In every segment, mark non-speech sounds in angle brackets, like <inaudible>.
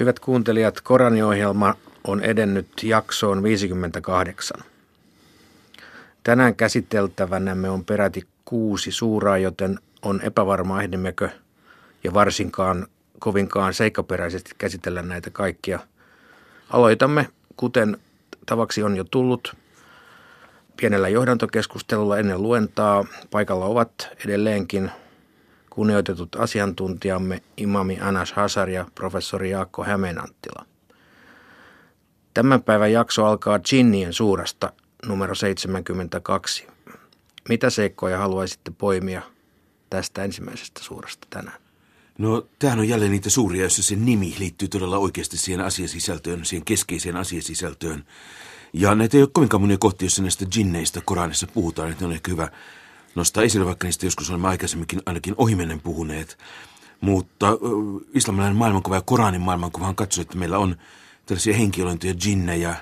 Hyvät kuuntelijat, Koraniohjelma on edennyt jaksoon 58. Tänään käsiteltävänämme on peräti kuusi suuraa, joten on epävarma ehdimmekö ja varsinkaan kovinkaan seikkaperäisesti käsitellä näitä kaikkia. Aloitamme, kuten tavaksi on jo tullut, pienellä johdantokeskustelulla ennen luentaa. Paikalla ovat edelleenkin kunnioitetut asiantuntijamme imami Anas Hasar ja professori Jaakko Hämeenanttila. Tämän päivän jakso alkaa Jinnien suurasta numero 72. Mitä seikkoja haluaisitte poimia tästä ensimmäisestä suurasta tänään? No, tämähän on jälleen niitä suuria, joissa se nimi liittyy todella oikeasti siihen asiasisältöön, siihen keskeiseen asiasisältöön. Ja näitä ei ole kovinkaan monia kohtia, joissa näistä jinneistä Koranissa puhutaan, että ne on ehkä hyvä nostaa esille, vaikka niistä joskus olemme aikaisemminkin ainakin ohimennen puhuneet. Mutta islamilainen maailmankuva ja Koranin maailmankuva on katsoo, että meillä on tällaisia henkilöintöjä, jinnejä,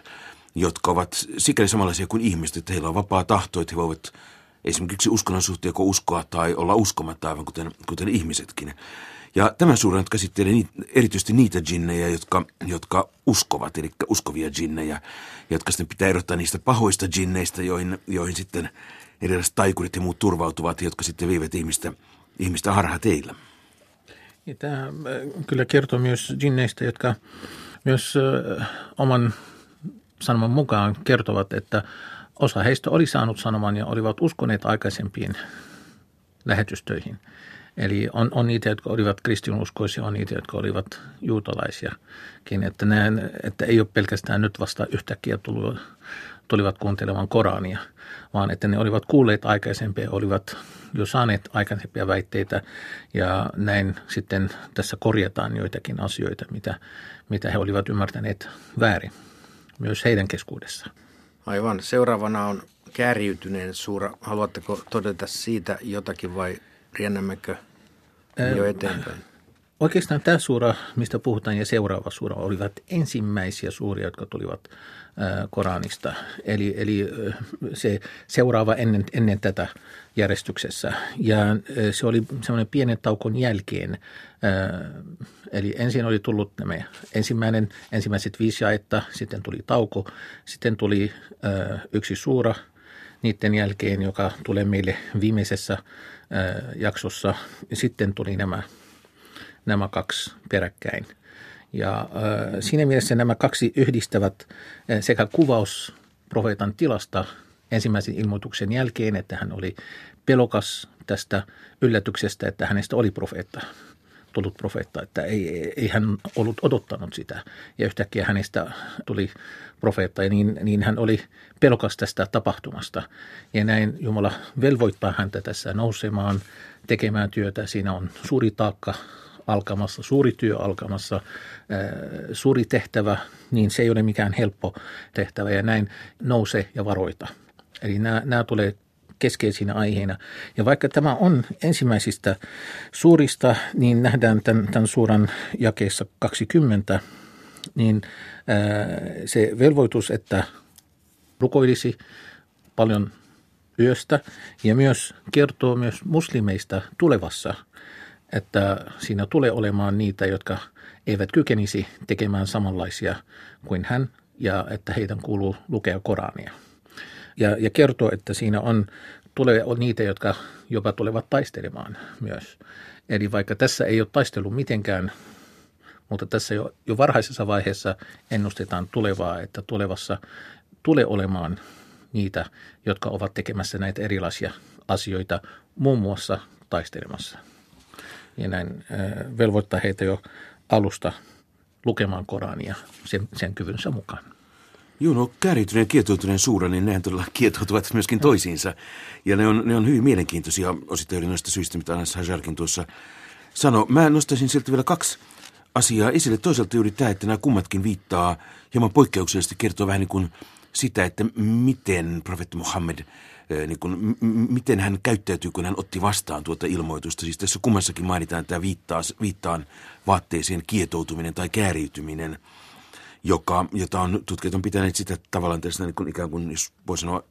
jotka ovat sikäli samanlaisia kuin ihmiset, että heillä on vapaa tahto, että he voivat esimerkiksi uskonnon suhteen joko uskoa tai olla uskomatta aivan kuten, kuten ihmisetkin. Ja tämä suuren käsittelee erityisesti niitä jinnejä, jotka, jotka uskovat, eli uskovia jinnejä, jotka sitten pitää erottaa niistä pahoista jinneistä, joihin, joihin sitten erilaiset taikurit ja muut turvautuvat, jotka sitten viivät ihmistä, ihmistä harhateillä. Ja tämä äh, kyllä kertoo myös jinneistä, jotka myös äh, oman sanoman mukaan kertovat, että osa heistä oli saanut sanoman ja olivat uskoneet aikaisempiin lähetystöihin. Eli on, on niitä, jotka olivat kristinuskoisia, on niitä, jotka olivat juutalaisiakin. Että, että ei ole pelkästään nyt vasta yhtäkkiä tullut, tulivat kuuntelemaan Korania, vaan että ne olivat kuulleet aikaisempia, olivat jo saaneet aikaisempia väitteitä ja näin sitten tässä korjataan joitakin asioita, mitä, mitä he olivat ymmärtäneet väärin myös heidän keskuudessaan. Aivan. Seuraavana on kärjytyneen suura. Haluatteko todeta siitä jotakin vai riennämmekö jo eteenpäin? Oikeastaan tämä suura, mistä puhutaan, ja seuraava suura olivat ensimmäisiä suuria, jotka tulivat Koranista. Eli, eli se seuraava ennen, ennen tätä järjestyksessä. Ja se oli semmoinen pienen taukon jälkeen. Eli ensin oli tullut nämä ensimmäinen, ensimmäiset viisi jaetta, sitten tuli tauko, sitten tuli yksi suura niiden jälkeen, joka tulee meille viimeisessä jaksossa. Sitten tuli nämä, nämä kaksi peräkkäin. Ja äh, siinä mielessä nämä kaksi yhdistävät äh, sekä kuvaus profeetan tilasta ensimmäisen ilmoituksen jälkeen, että hän oli pelokas tästä yllätyksestä, että hänestä oli profeetta, tullut profeetta, että ei, ei hän ollut odottanut sitä. Ja yhtäkkiä hänestä tuli profeetta ja niin, niin hän oli pelokas tästä tapahtumasta. Ja näin Jumala velvoittaa häntä tässä nousemaan, tekemään työtä. Siinä on suuri taakka alkamassa, suuri työ alkamassa, suuri tehtävä, niin se ei ole mikään helppo tehtävä ja näin nouse ja varoita. Eli nämä, nämä tulee keskeisinä aiheina. Ja vaikka tämä on ensimmäisistä suurista, niin nähdään tämän, tämän suuran jakeessa 20, niin se velvoitus, että rukoilisi paljon yöstä ja myös kertoo myös muslimeista tulevassa – että siinä tulee olemaan niitä, jotka eivät kykenisi tekemään samanlaisia kuin hän ja että heidän kuuluu lukea Korania. Ja, ja kertoo, että siinä on, tulee on niitä, jotka jopa tulevat taistelemaan myös. Eli vaikka tässä ei ole taistelu mitenkään, mutta tässä jo, jo varhaisessa vaiheessa ennustetaan tulevaa, että tulevassa tulee olemaan niitä, jotka ovat tekemässä näitä erilaisia asioita, muun muassa taistelemassa ja näin velvoittaa heitä jo alusta lukemaan Korania sen, sen kyvynsä mukaan. Joo, no kääriytyneen ja kietoutuneen suura, niin nehän todella kietoutuvat myöskin toisiinsa. Ja ne on, ne on hyvin mielenkiintoisia osittain noista syistä, mitä Anas Hajarkin tuossa sanoi. Mä nostaisin sieltä vielä kaksi asiaa esille. Toisaalta juuri tämä, että nämä kummatkin viittaa hieman poikkeuksellisesti kertoo vähän niin kuin sitä, että miten profeetta Muhammed – niin kuin, m- miten hän käyttäytyy, kun hän otti vastaan tuota ilmoitusta. Siis tässä kummassakin mainitaan tämä viittaa, viittaan vaatteeseen kietoutuminen tai kääriytyminen, joka, jota on, tutkijat on pitäneet sitä tavallaan tässä niin kuin, ikään kuin, jos voi sanoa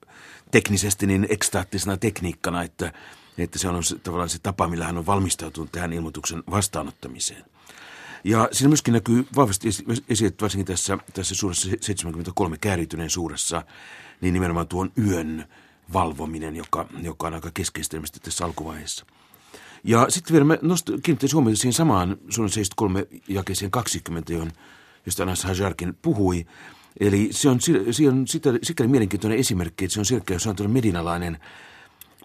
teknisesti, niin ekstaattisena tekniikkana, että, että se on se, tavallaan se tapa, millä hän on valmistautunut tähän ilmoituksen vastaanottamiseen. Ja siinä myöskin näkyy vahvasti esitetty varsinkin tässä, tässä suuressa 73 kääriytyneen suuressa, niin nimenomaan tuon yön valvominen, joka, joka on aika keskeistä tässä alkuvaiheessa. Ja sitten vielä mä kiinnittäisin huomiota siihen samaan suunnan 73 jakeeseen 20, johon, josta Anas Hajarkin puhui. Eli se on, se on sitä, sikäli mielenkiintoinen esimerkki, että se on selkeä, jos on medinalainen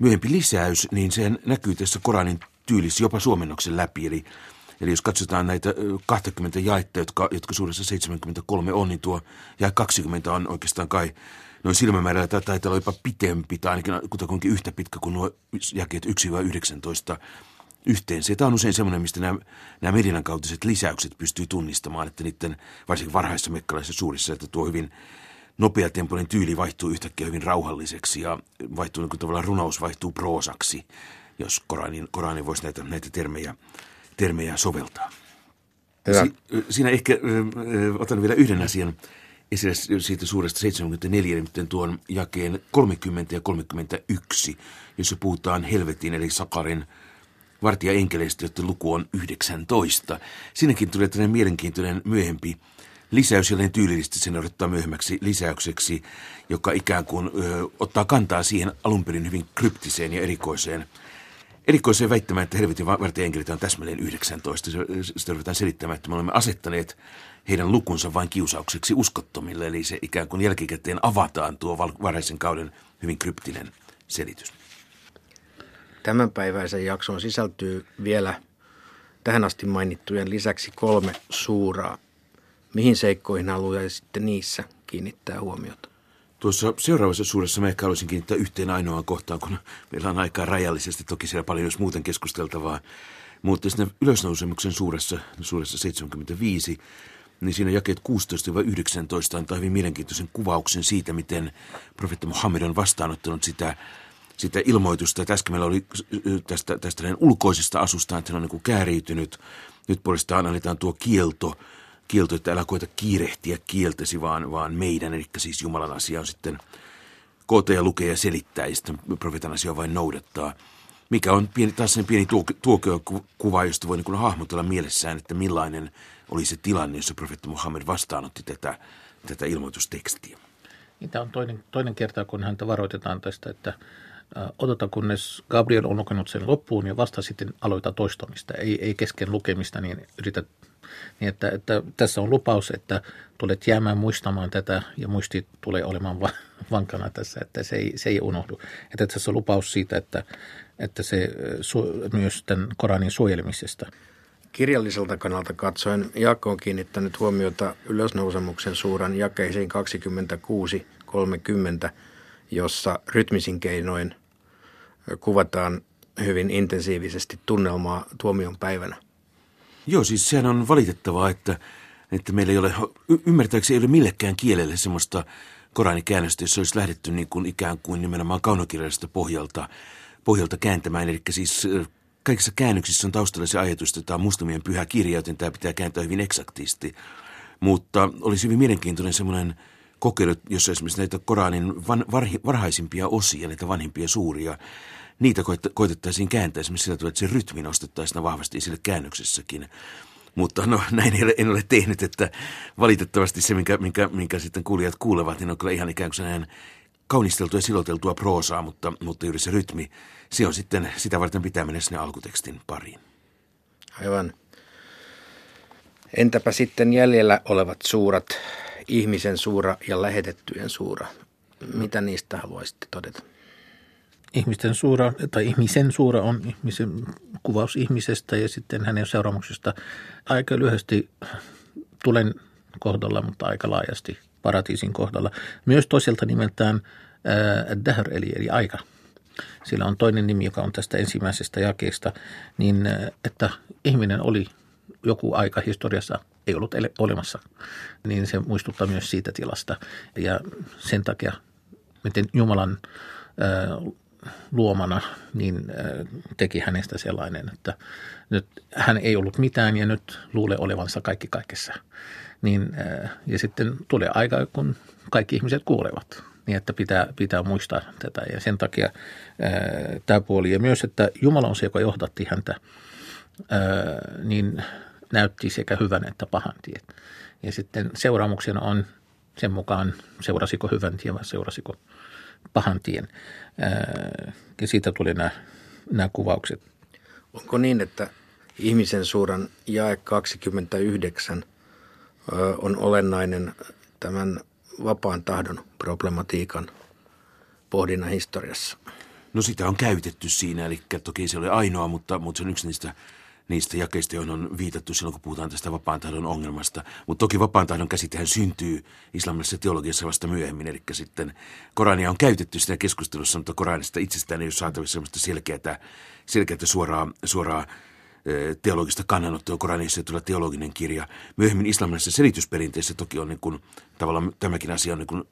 myöhempi lisäys, niin se näkyy tässä Koranin tyylissä jopa suomennoksen läpi. Eli, eli jos katsotaan näitä 20 jaetta, jotka, jotka suuressa 73 on, niin tuo ja 20 on oikeastaan kai noin silmämäärällä taitaa olla jopa pitempi, tai ainakin kutakuinkin yhtä pitkä kuin nuo jakeet 1-19 yhteensä. Tämä on usein semmoinen, mistä nämä, nämä median kautiset lisäykset pystyy tunnistamaan, että niiden varsinkin varhaisissa mekkalaisissa suurissa, että tuo hyvin nopeatempoinen tyyli vaihtuu yhtäkkiä hyvin rauhalliseksi ja vaihtuu niin kuin tavallaan runous vaihtuu proosaksi, jos Koranin, Koranin voisi näitä, näitä termejä, termejä soveltaa. Si, siinä ehkä äh, otan vielä yhden asian esille siitä suuresta 74, nimittäin tuon jakeen 30 ja 31, jossa puhutaan helvetin eli Sakarin – vartija enkeleistä, joiden luku on 19. Siinäkin tulee tällainen mielenkiintoinen myöhempi lisäys, jollain tyylillisesti sen odottaa myöhemmäksi lisäykseksi, joka ikään kuin ö, ottaa kantaa siihen alun perin hyvin kryptiseen ja erikoiseen erikoiseen väittämään, että helvetin vartijaenkelit on täsmälleen 19. Sitä ruvetaan selittämään, että me olemme asettaneet heidän lukunsa vain kiusaukseksi uskottomille, eli se ikään kuin jälkikäteen avataan tuo varhaisen kauden hyvin kryptinen selitys. Tämänpäiväisen jakson sisältyy vielä tähän asti mainittujen lisäksi kolme suuraa. Mihin seikkoihin sitten niissä kiinnittää huomiota? Tuossa seuraavassa suuressa mä ehkä haluaisin kiinnittää yhteen ainoaan kohtaan, kun meillä on aikaa rajallisesti, toki siellä paljon jos muuten keskusteltavaa. Mutta sinne ylösnousemuksen suuressa, suuressa 75, niin siinä jakeet 16-19 antaa hyvin mielenkiintoisen kuvauksen siitä, miten profeetta Muhammed on vastaanottanut sitä sitä ilmoitusta, että äsken meillä oli tästä, tästä ulkoisesta asusta, että hän on niin kuin kääriytynyt. Nyt puolestaan annetaan tuo kielto, kielto, että älä koeta kiirehtiä kieltesi, vaan, vaan meidän, eli siis Jumalan asia on sitten koota ja lukea ja selittää, ja sitten profeetan asia vain noudattaa. Mikä on pieni, taas sen pieni tuokiokuva, josta voi niin hahmotella mielessään, että millainen oli se tilanne, jossa profeetta Muhammed vastaanotti tätä, tätä ilmoitustekstiä. Niin, tämä on toinen, toinen kerta, kun häntä varoitetaan tästä, että odota kunnes Gabriel on lukenut sen loppuun ja vasta sitten aloita toistamista, ei, ei kesken lukemista, niin yritä niin että, että tässä on lupaus, että tulet jäämään muistamaan tätä ja muisti tulee olemaan va- vankana tässä, että se ei, se ei unohdu. Että tässä on lupaus siitä, että, että se su- myös tämän Koranin suojelemisesta. Kirjalliselta kannalta katsoen Jaakko on kiinnittänyt huomiota ylösnousemuksen suuran jakeisiin 26-30, jossa rytmisin keinoin kuvataan hyvin intensiivisesti tunnelmaa tuomion päivänä. Joo, siis sehän on valitettavaa, että, että meillä ei ole, ymmärtääkseni ei ole millekään kielelle semmoista Koranikäännöstä, jossa olisi lähdetty niin kuin ikään kuin nimenomaan kaunokirjallisesta pohjalta, pohjalta kääntämään. Eli siis kaikissa käännöksissä on taustalla se ajatus, että tämä on mustamien pyhä kirja, joten tämä pitää kääntää hyvin eksaktisti. Mutta olisi hyvin mielenkiintoinen semmoinen kokeilu, jossa esimerkiksi näitä Koranin van, varhi, varhaisimpia osia, näitä vanhimpia suuria, niitä koitettaisiin kääntää esimerkiksi sillä tavalla, että se rytmi nostettaisiin vahvasti esille käännöksessäkin. Mutta no <laughs> näin en ole, en ole tehnyt, että valitettavasti se, minkä, minkä, minkä sitten kuulijat kuulevat, niin on kyllä ihan ikään kuin kaunisteltua ja siloteltua proosaa, mutta, mutta juuri se rytmi, se on sitten, sitä varten pitää mennä sinne alkutekstin pariin. Aivan. Entäpä sitten jäljellä olevat suurat, ihmisen suura ja lähetettyjen suura? Mitä niistä haluaisitte todeta? Ihmisten suura, tai ihmisen suura on ihmisen kuvaus ihmisestä ja sitten hänen seuraamuksesta aika lyhyesti tulen kohdalla, mutta aika laajasti paratiisin kohdalla. Myös toiselta nimeltään Dahr, eli, eli aika. Sillä on toinen nimi, joka on tästä ensimmäisestä jakeesta, niin että ihminen oli joku aika historiassa ei ollut olemassa, niin se muistuttaa myös siitä tilasta. Ja sen takia, miten Jumalan luomana, niin äh, teki hänestä sellainen, että nyt hän ei ollut mitään ja nyt luulee olevansa kaikki kaikessa. Niin, äh, ja sitten tulee aika, kun kaikki ihmiset kuolevat, niin että pitää, pitää muistaa tätä. Ja sen takia äh, tämä puoli ja myös, että Jumala on se, joka johdatti häntä, niin näytti sekä hyvän että pahan tien. Ja sitten seuraamuksena on sen mukaan, seurasiko hyvän tien vai seurasiko pahan tien. Ja siitä tuli nämä, nämä kuvaukset. Onko niin, että ihmisen suuran jae 29 on olennainen tämän vapaan tahdon problematiikan pohdinnan historiassa? No sitä on käytetty siinä, eli toki se oli ainoa, mutta, mutta se on yksi niistä, niistä jakeista, joihin on viitattu silloin, kun puhutaan tästä vapaan tahdon ongelmasta. Mutta toki vapaan tahdon käsitehän syntyy islamilaisessa teologiassa vasta myöhemmin, eli sitten Korania on käytetty siinä keskustelussa, mutta Koranista itsestään ei ole saatavissa sellaista selkeää, selkeää suoraa, suoraa teologista kannanottoa Koranissa tulee teologinen kirja. Myöhemmin islamilaisessa selitysperinteessä toki on niin kuin, tavallaan tämäkin asia on niin kuin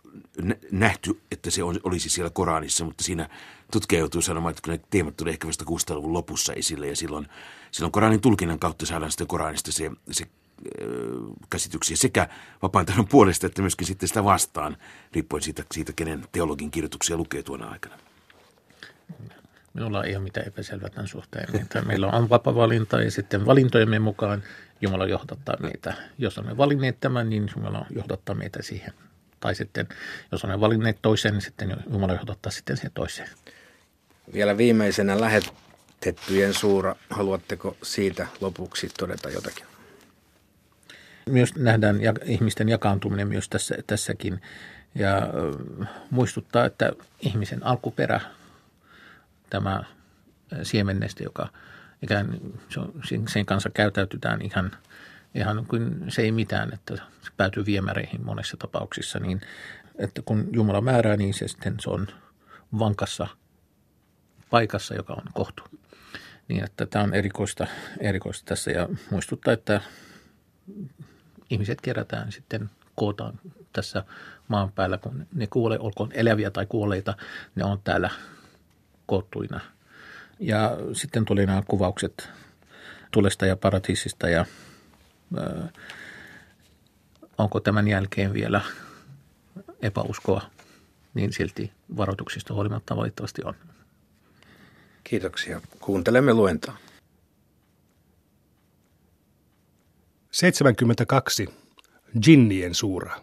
nähty, että se olisi siellä Koranissa, mutta siinä tutkija joutuu sanomaan, että ne teemat tulee ehkä vasta 600-luvun lopussa esille ja silloin, silloin Koranin tulkinnan kautta saadaan sitten Koranista se, se käsityksiä sekä vapaan puolesta että myöskin sitten sitä vastaan, riippuen siitä, siitä kenen teologin kirjoituksia lukee tuona aikana. Minulla ei ole mitään epäselvää tämän suhteen. Että meillä on vapaa valinta ja sitten valintojemme mukaan Jumala johdattaa meitä. Jos olemme valinneet tämän, niin Jumala johdattaa meitä siihen. Tai sitten, jos olemme valinneet toisen, niin sitten Jumala johdattaa sitten siihen toiseen. Vielä viimeisenä lähetettyjen suura. Haluatteko siitä lopuksi todeta jotakin? Myös nähdään ihmisten jakaantuminen myös tässä, tässäkin ja muistuttaa, että ihmisen alkuperä – tämä siemenneste, joka ikään sen kanssa käytäytytään ihan, ihan kuin se ei mitään, että se päätyy viemäreihin monessa tapauksissa, niin että kun Jumala määrää, niin se sitten se on vankassa paikassa, joka on kohtu. Niin, että tämä on erikoista, erikoista tässä ja muistuttaa, että ihmiset kerätään sitten kootaan tässä maan päällä, kun ne kuolee, olkoon eläviä tai kuolleita, ne on täällä koottuina. Ja sitten tuli nämä kuvaukset tulesta ja paratiisista ja onko tämän jälkeen vielä epäuskoa, niin silti varoituksista huolimatta valitettavasti on. Kiitoksia. Kuuntelemme luentaa. 72. Jinnien suura.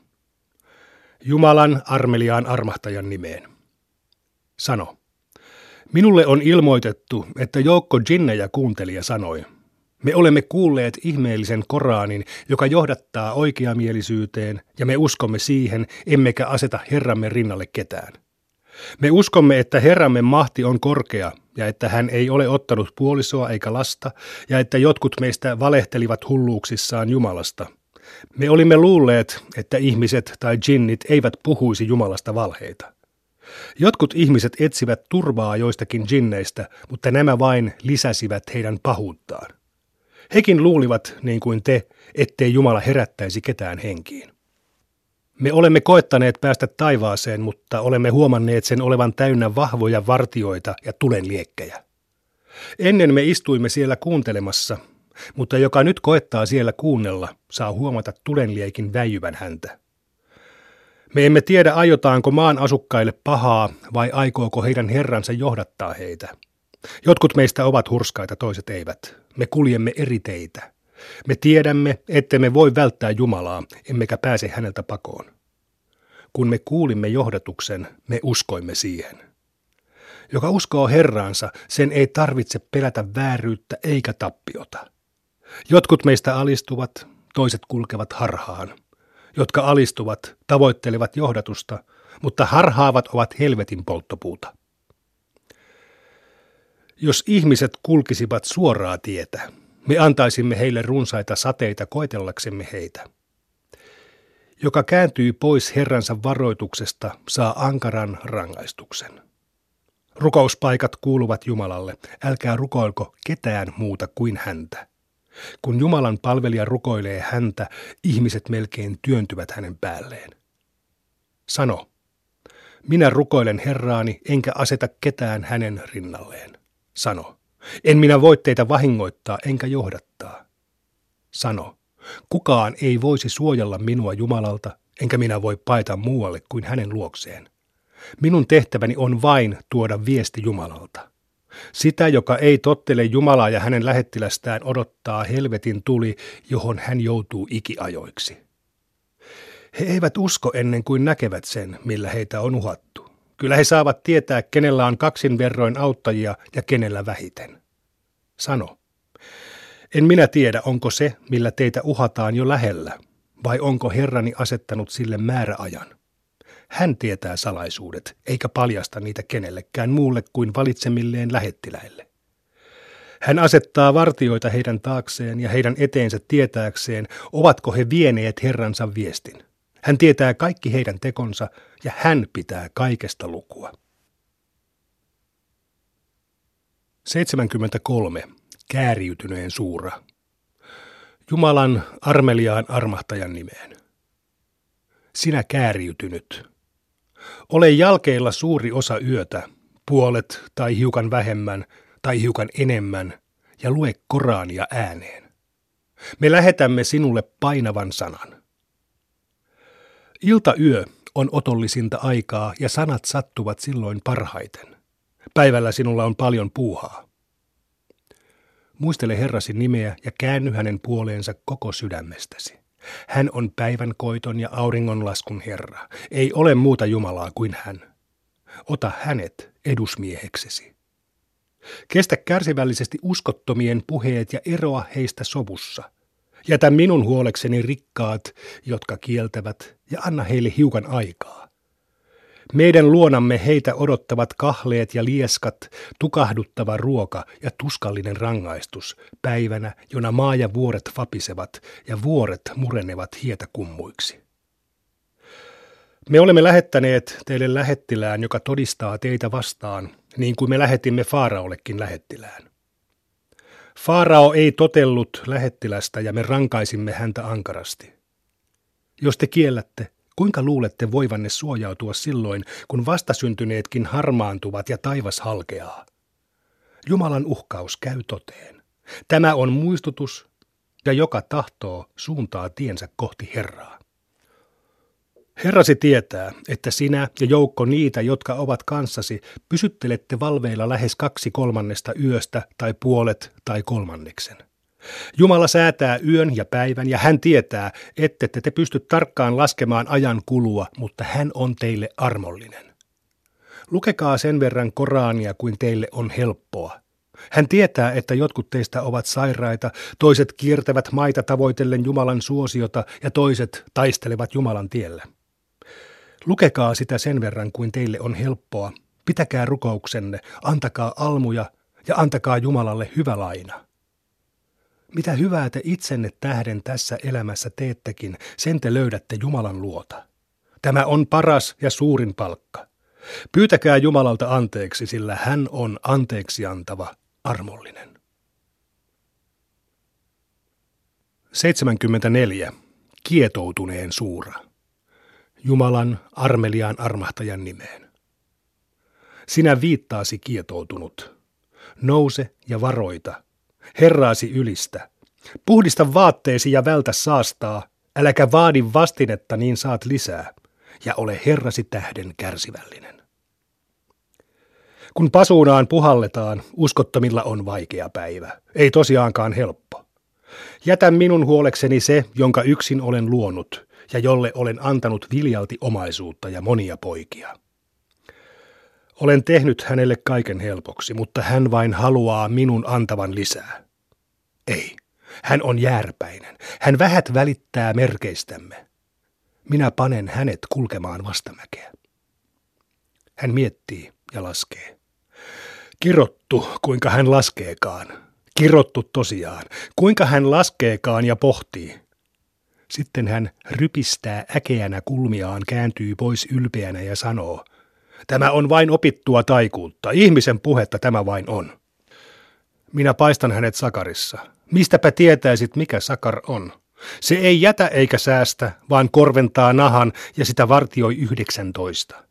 Jumalan armeliaan armahtajan nimeen. Sano. Minulle on ilmoitettu, että joukko jinnejä kuuntelija sanoi, me olemme kuulleet ihmeellisen Koraanin, joka johdattaa oikeamielisyyteen, ja me uskomme siihen, emmekä aseta Herramme rinnalle ketään. Me uskomme, että Herramme mahti on korkea, ja että hän ei ole ottanut puolisoa eikä lasta, ja että jotkut meistä valehtelivat hulluuksissaan Jumalasta. Me olimme luulleet, että ihmiset tai jinnit eivät puhuisi Jumalasta valheita. Jotkut ihmiset etsivät turvaa joistakin jinneistä, mutta nämä vain lisäsivät heidän pahuuttaan. Hekin luulivat, niin kuin te, ettei Jumala herättäisi ketään henkiin. Me olemme koettaneet päästä taivaaseen, mutta olemme huomanneet sen olevan täynnä vahvoja vartioita ja tulenliekkejä. Ennen me istuimme siellä kuuntelemassa, mutta joka nyt koettaa siellä kuunnella, saa huomata tulenliekin väijyvän häntä. Me emme tiedä, aiotaanko maan asukkaille pahaa vai aikooko heidän herransa johdattaa heitä. Jotkut meistä ovat hurskaita, toiset eivät. Me kuljemme eri teitä. Me tiedämme, että me voi välttää Jumalaa, emmekä pääse häneltä pakoon. Kun me kuulimme johdatuksen, me uskoimme siihen. Joka uskoo Herraansa, sen ei tarvitse pelätä vääryyttä eikä tappiota. Jotkut meistä alistuvat, toiset kulkevat harhaan – jotka alistuvat, tavoittelevat johdatusta, mutta harhaavat ovat helvetin polttopuuta. Jos ihmiset kulkisivat suoraa tietä, me antaisimme heille runsaita sateita koetellaksemme heitä. Joka kääntyy pois Herransa varoituksesta, saa ankaran rangaistuksen. Rukouspaikat kuuluvat Jumalalle, älkää rukoilko ketään muuta kuin häntä. Kun Jumalan palvelija rukoilee häntä, ihmiset melkein työntyvät hänen päälleen. Sano, minä rukoilen Herraani, enkä aseta ketään hänen rinnalleen. Sano, en minä voi teitä vahingoittaa enkä johdattaa. Sano, kukaan ei voisi suojella minua Jumalalta, enkä minä voi paeta muualle kuin hänen luokseen. Minun tehtäväni on vain tuoda viesti Jumalalta. Sitä, joka ei tottele Jumalaa ja hänen lähettilästään, odottaa helvetin tuli, johon hän joutuu ikiajoiksi. He eivät usko ennen kuin näkevät sen, millä heitä on uhattu. Kyllä he saavat tietää, kenellä on kaksin verroin auttajia ja kenellä vähiten. Sano. En minä tiedä, onko se, millä teitä uhataan jo lähellä, vai onko Herrani asettanut sille määräajan. Hän tietää salaisuudet, eikä paljasta niitä kenellekään muulle kuin valitsemilleen lähettiläille. Hän asettaa vartioita heidän taakseen ja heidän eteensä tietääkseen, ovatko he vieneet Herransa viestin. Hän tietää kaikki heidän tekonsa ja hän pitää kaikesta lukua. 73. Kääriytyneen suura. Jumalan armeliaan armahtajan nimeen. Sinä kääriytynyt. Ole jalkeilla suuri osa yötä, puolet tai hiukan vähemmän tai hiukan enemmän, ja lue Korania ääneen. Me lähetämme sinulle painavan sanan. Ilta-yö on otollisinta aikaa ja sanat sattuvat silloin parhaiten. Päivällä sinulla on paljon puuhaa. Muistele Herrasi nimeä ja käänny hänen puoleensa koko sydämestäsi. Hän on päivän koiton ja auringonlaskun Herra. Ei ole muuta Jumalaa kuin hän. Ota hänet edusmieheksesi. Kestä kärsivällisesti uskottomien puheet ja eroa heistä sovussa. Jätä minun huolekseni rikkaat, jotka kieltävät, ja anna heille hiukan aikaa. Meidän luonamme heitä odottavat kahleet ja lieskat, tukahduttava ruoka ja tuskallinen rangaistus, päivänä, jona maa ja vuoret vapisevat ja vuoret murenevat hietakummuiksi. Me olemme lähettäneet teille lähettilään, joka todistaa teitä vastaan, niin kuin me lähetimme Faaraollekin lähettilään. Faarao ei totellut lähettilästä ja me rankaisimme häntä ankarasti. Jos te kiellätte, kuinka luulette voivanne suojautua silloin, kun vastasyntyneetkin harmaantuvat ja taivas halkeaa? Jumalan uhkaus käy toteen. Tämä on muistutus, ja joka tahtoo suuntaa tiensä kohti Herraa. Herrasi tietää, että sinä ja joukko niitä, jotka ovat kanssasi, pysyttelette valveilla lähes kaksi kolmannesta yöstä tai puolet tai kolmanneksen. Jumala säätää yön ja päivän ja hän tietää, ette te pysty tarkkaan laskemaan ajan kulua, mutta hän on teille armollinen. Lukekaa sen verran Korania kuin teille on helppoa. Hän tietää, että jotkut teistä ovat sairaita, toiset kiertävät maita tavoitellen Jumalan suosiota ja toiset taistelevat Jumalan tiellä. Lukekaa sitä sen verran kuin teille on helppoa. Pitäkää rukouksenne, antakaa almuja ja antakaa Jumalalle hyvä laina. Mitä hyvää te itsenne tähden tässä elämässä teettekin, sen te löydätte Jumalan luota. Tämä on paras ja suurin palkka. Pyytäkää Jumalalta anteeksi, sillä hän on anteeksi antava, armollinen. 74. Kietoutuneen suura. Jumalan armeliaan armahtajan nimeen. Sinä viittaasi kietoutunut. Nouse ja varoita. Herraasi ylistä. Puhdista vaatteesi ja vältä saastaa. Äläkä vaadi vastinetta, niin saat lisää. Ja ole Herrasi tähden kärsivällinen. Kun pasuunaan puhalletaan, uskottomilla on vaikea päivä. Ei tosiaankaan helppo. Jätä minun huolekseni se, jonka yksin olen luonut, ja jolle olen antanut viljalti omaisuutta ja monia poikia. Olen tehnyt hänelle kaiken helpoksi, mutta hän vain haluaa minun antavan lisää. Ei, hän on järpäinen. Hän vähät välittää merkeistämme. Minä panen hänet kulkemaan vastamäkeä. Hän miettii ja laskee. Kirottu, kuinka hän laskeekaan. Kirottu tosiaan. Kuinka hän laskeekaan ja pohtii. Sitten hän rypistää äkeänä kulmiaan, kääntyy pois ylpeänä ja sanoo, Tämä on vain opittua taikuutta, ihmisen puhetta tämä vain on. Minä paistan hänet sakarissa. Mistäpä tietäisit, mikä sakar on? Se ei jätä eikä säästä, vaan korventaa nahan ja sitä vartioi yhdeksäntoista.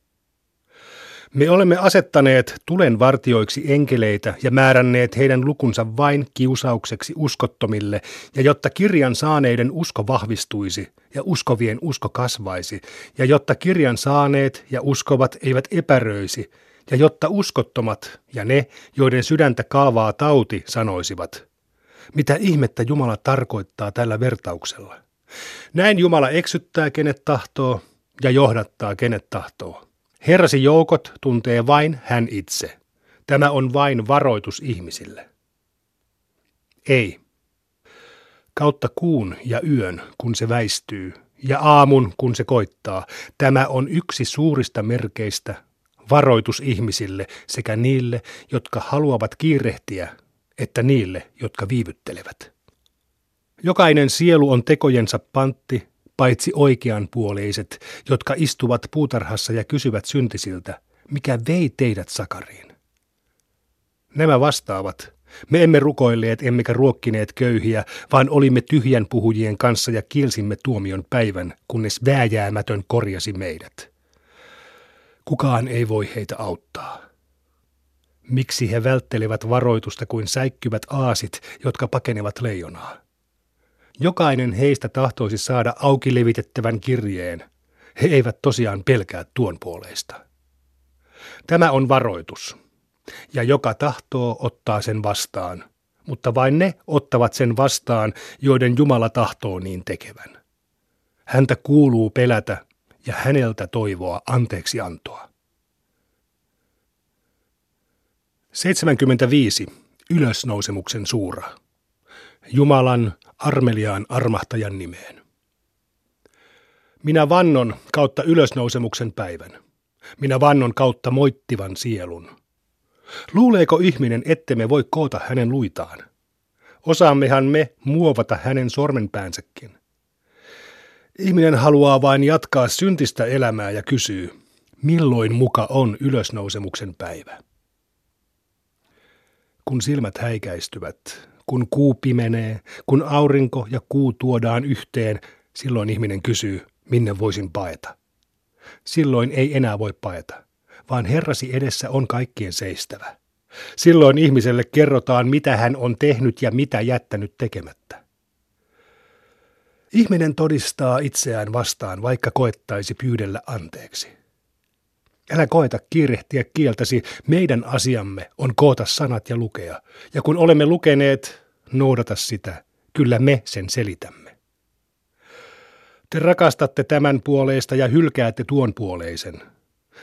Me olemme asettaneet tulen vartioiksi enkeleitä ja määränneet heidän lukunsa vain kiusaukseksi uskottomille, ja jotta kirjan saaneiden usko vahvistuisi ja uskovien usko kasvaisi, ja jotta kirjan saaneet ja uskovat eivät epäröisi, ja jotta uskottomat ja ne, joiden sydäntä kalvaa tauti, sanoisivat, mitä ihmettä Jumala tarkoittaa tällä vertauksella. Näin Jumala eksyttää kenet tahtoo ja johdattaa kenet tahtoo. Herrasi joukot tuntee vain hän itse. Tämä on vain varoitus ihmisille. Ei. Kautta kuun ja yön, kun se väistyy, ja aamun, kun se koittaa, tämä on yksi suurista merkeistä, varoitus ihmisille sekä niille, jotka haluavat kiirehtiä, että niille, jotka viivyttelevät. Jokainen sielu on tekojensa pantti, paitsi oikeanpuoleiset, jotka istuvat puutarhassa ja kysyvät syntisiltä, mikä vei teidät sakariin. Nämä vastaavat, me emme rukoilleet emmekä ruokkineet köyhiä, vaan olimme tyhjän puhujien kanssa ja kielsimme tuomion päivän, kunnes vääjäämätön korjasi meidät. Kukaan ei voi heitä auttaa. Miksi he välttelevät varoitusta kuin säikkyvät aasit, jotka pakenevat leijonaa? Jokainen heistä tahtoisi saada auki levitettävän kirjeen. He eivät tosiaan pelkää tuon puoleista. Tämä on varoitus. Ja joka tahtoo ottaa sen vastaan, mutta vain ne ottavat sen vastaan, joiden Jumala tahtoo niin tekevän. Häntä kuuluu pelätä ja häneltä toivoa anteeksi antoa. 75. Ylösnousemuksen suura. Jumalan armeliaan armahtajan nimeen. Minä vannon kautta ylösnousemuksen päivän. Minä vannon kautta moittivan sielun. Luuleeko ihminen, ettemme voi koota hänen luitaan? Osaammehan me muovata hänen sormenpäänsäkin. Ihminen haluaa vain jatkaa syntistä elämää ja kysyy, milloin muka on ylösnousemuksen päivä? Kun silmät häikäistyvät, kun kuu pimenee, kun aurinko ja kuu tuodaan yhteen, silloin ihminen kysyy, minne voisin paeta. Silloin ei enää voi paeta, vaan Herrasi edessä on kaikkien seistävä. Silloin ihmiselle kerrotaan, mitä hän on tehnyt ja mitä jättänyt tekemättä. Ihminen todistaa itseään vastaan, vaikka koettaisi pyydellä anteeksi. Älä koeta kiirehtiä kieltäsi, meidän asiamme on koota sanat ja lukea. Ja kun olemme lukeneet, noudata sitä, kyllä me sen selitämme. Te rakastatte tämän puoleista ja hylkäätte tuon puoleisen.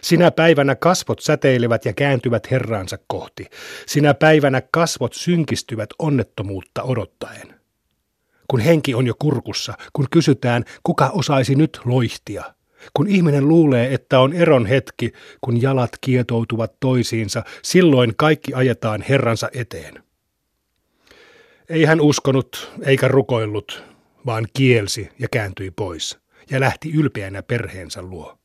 Sinä päivänä kasvot säteilevät ja kääntyvät Herraansa kohti. Sinä päivänä kasvot synkistyvät onnettomuutta odottaen. Kun henki on jo kurkussa, kun kysytään, kuka osaisi nyt loihtia – kun ihminen luulee, että on eron hetki, kun jalat kietoutuvat toisiinsa, silloin kaikki ajetaan Herransa eteen. Ei hän uskonut eikä rukoillut, vaan kielsi ja kääntyi pois ja lähti ylpeänä perheensä luo.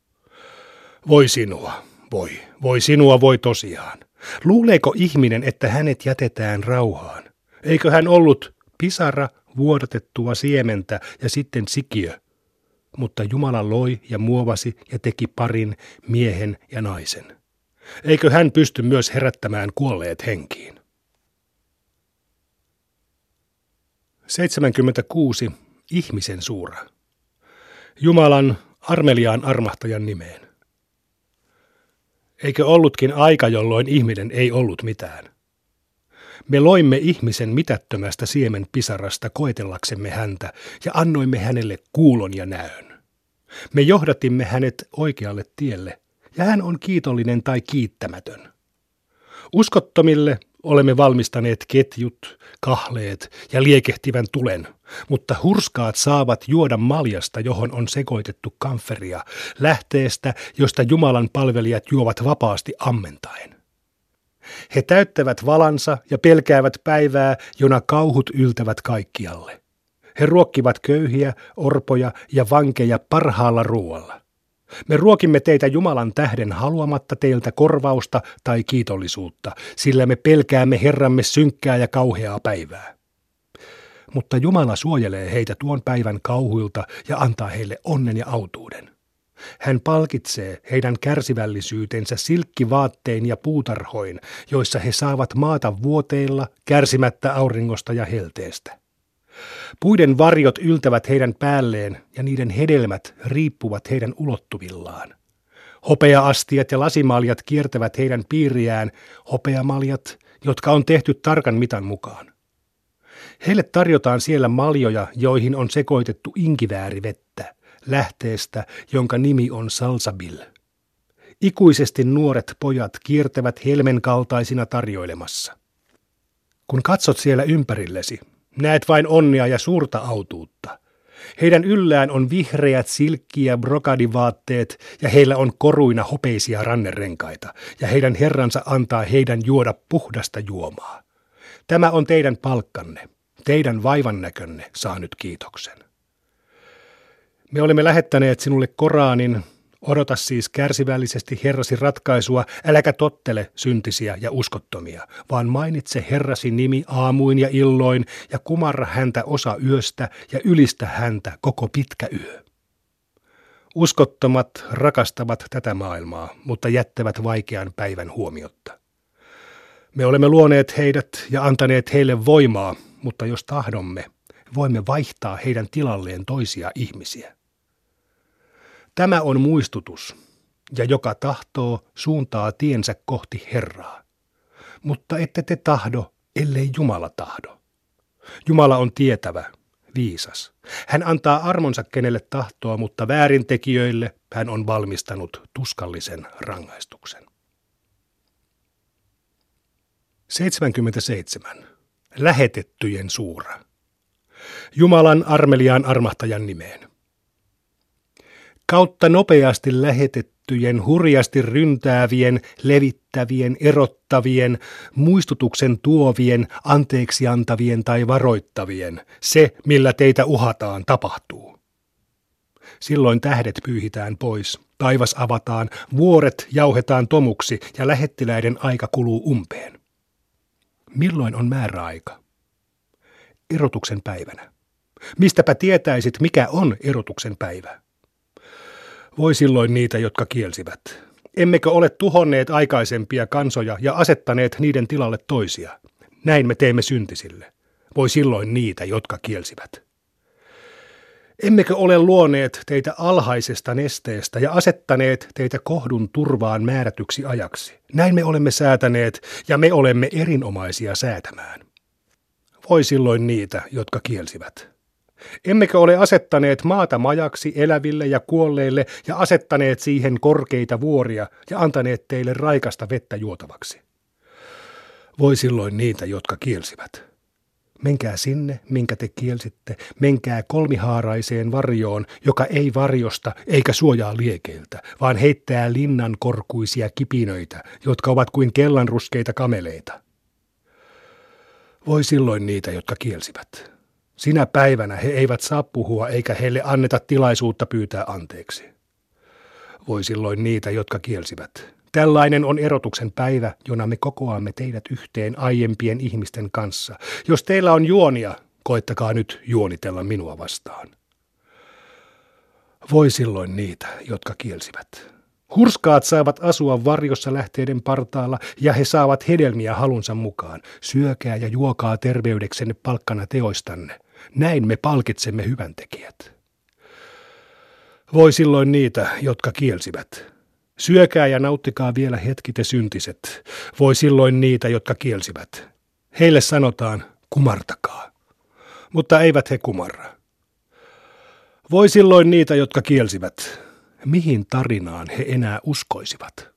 Voi sinua, voi, voi sinua, voi tosiaan. Luuleeko ihminen, että hänet jätetään rauhaan? Eikö hän ollut pisara vuodatettua siementä ja sitten sikiö, mutta Jumala loi ja muovasi ja teki parin miehen ja naisen. Eikö hän pysty myös herättämään kuolleet henkiin? 76. Ihmisen suura. Jumalan armeliaan armahtajan nimeen. Eikö ollutkin aika, jolloin ihminen ei ollut mitään? Me loimme ihmisen mitättömästä siemen pisarasta koetellaksemme häntä ja annoimme hänelle kuulon ja näön. Me johdatimme hänet oikealle tielle ja hän on kiitollinen tai kiittämätön. Uskottomille olemme valmistaneet ketjut, kahleet ja liekehtivän tulen, mutta hurskaat saavat juoda maljasta, johon on sekoitettu kamferia, lähteestä, josta Jumalan palvelijat juovat vapaasti ammentaen. He täyttävät valansa ja pelkäävät päivää, jona kauhut yltävät kaikkialle. He ruokkivat köyhiä, orpoja ja vankeja parhaalla ruoalla. Me ruokimme teitä Jumalan tähden haluamatta teiltä korvausta tai kiitollisuutta, sillä me pelkäämme Herramme synkkää ja kauheaa päivää. Mutta Jumala suojelee heitä tuon päivän kauhuilta ja antaa heille onnen ja autuuden. Hän palkitsee heidän kärsivällisyytensä silkkivaattein ja puutarhoin, joissa he saavat maata vuoteilla kärsimättä auringosta ja helteestä. Puiden varjot yltävät heidän päälleen ja niiden hedelmät riippuvat heidän ulottuvillaan. Hopeaastiat ja lasimaljat kiertävät heidän piiriään, hopeamaljat, jotka on tehty tarkan mitan mukaan. Heille tarjotaan siellä maljoja, joihin on sekoitettu inkiväärivettä, lähteestä, jonka nimi on Salsabil. Ikuisesti nuoret pojat kiertävät helmen kaltaisina tarjoilemassa. Kun katsot siellä ympärillesi, näet vain onnea ja suurta autuutta. Heidän yllään on vihreät silkkiä brokadivaatteet ja heillä on koruina hopeisia rannerenkaita ja heidän herransa antaa heidän juoda puhdasta juomaa. Tämä on teidän palkkanne. Teidän vaivannäkönne saa nyt kiitoksen. Me olemme lähettäneet sinulle Koraanin, Odota siis kärsivällisesti Herrasi ratkaisua, äläkä tottele syntisiä ja uskottomia, vaan mainitse Herrasi nimi aamuin ja illoin ja kumarra häntä osa yöstä ja ylistä häntä koko pitkä yö. Uskottomat rakastavat tätä maailmaa, mutta jättävät vaikean päivän huomiotta. Me olemme luoneet heidät ja antaneet heille voimaa, mutta jos tahdomme, voimme vaihtaa heidän tilalleen toisia ihmisiä. Tämä on muistutus, ja joka tahtoo suuntaa tiensä kohti Herraa. Mutta ette te tahdo, ellei Jumala tahdo. Jumala on tietävä, viisas. Hän antaa armonsa kenelle tahtoa, mutta väärintekijöille hän on valmistanut tuskallisen rangaistuksen. 77. Lähetettyjen suura. Jumalan armeliaan armahtajan nimeen kautta nopeasti lähetettyjen, hurjasti ryntäävien, levittävien, erottavien, muistutuksen tuovien, anteeksi antavien tai varoittavien, se, millä teitä uhataan, tapahtuu. Silloin tähdet pyyhitään pois, taivas avataan, vuoret jauhetaan tomuksi ja lähettiläiden aika kuluu umpeen. Milloin on määräaika? Erotuksen päivänä. Mistäpä tietäisit, mikä on erotuksen päivä? Voi silloin niitä, jotka kielsivät. Emmekö ole tuhonneet aikaisempia kansoja ja asettaneet niiden tilalle toisia? Näin me teemme syntisille. Voi silloin niitä, jotka kielsivät. Emmekö ole luoneet teitä alhaisesta nesteestä ja asettaneet teitä kohdun turvaan määrätyksi ajaksi? Näin me olemme säätäneet ja me olemme erinomaisia säätämään. Voi silloin niitä, jotka kielsivät. Emmekö ole asettaneet maata majaksi eläville ja kuolleille ja asettaneet siihen korkeita vuoria ja antaneet teille raikasta vettä juotavaksi? Voi silloin niitä, jotka kielsivät. Menkää sinne, minkä te kielsitte, menkää kolmihaaraiseen varjoon, joka ei varjosta eikä suojaa liekeiltä, vaan heittää linnan korkuisia kipinöitä, jotka ovat kuin kellanruskeita kameleita. Voi silloin niitä, jotka kielsivät. Sinä päivänä he eivät saa puhua eikä heille anneta tilaisuutta pyytää anteeksi. Voi silloin niitä, jotka kielsivät. Tällainen on erotuksen päivä, jona me kokoamme teidät yhteen aiempien ihmisten kanssa. Jos teillä on juonia, koettakaa nyt juonitella minua vastaan. Voi silloin niitä, jotka kielsivät. Hurskaat saavat asua varjossa lähteiden partaalla ja he saavat hedelmiä halunsa mukaan. Syökää ja juokaa terveydeksenne palkkana teoistanne. Näin me palkitsemme hyväntekijät. Voi silloin niitä, jotka kielsivät. Syökää ja nauttikaa vielä hetki te syntiset. Voi silloin niitä, jotka kielsivät. Heille sanotaan, kumartakaa. Mutta eivät he kumarra. Voi silloin niitä, jotka kielsivät. Mihin tarinaan he enää uskoisivat?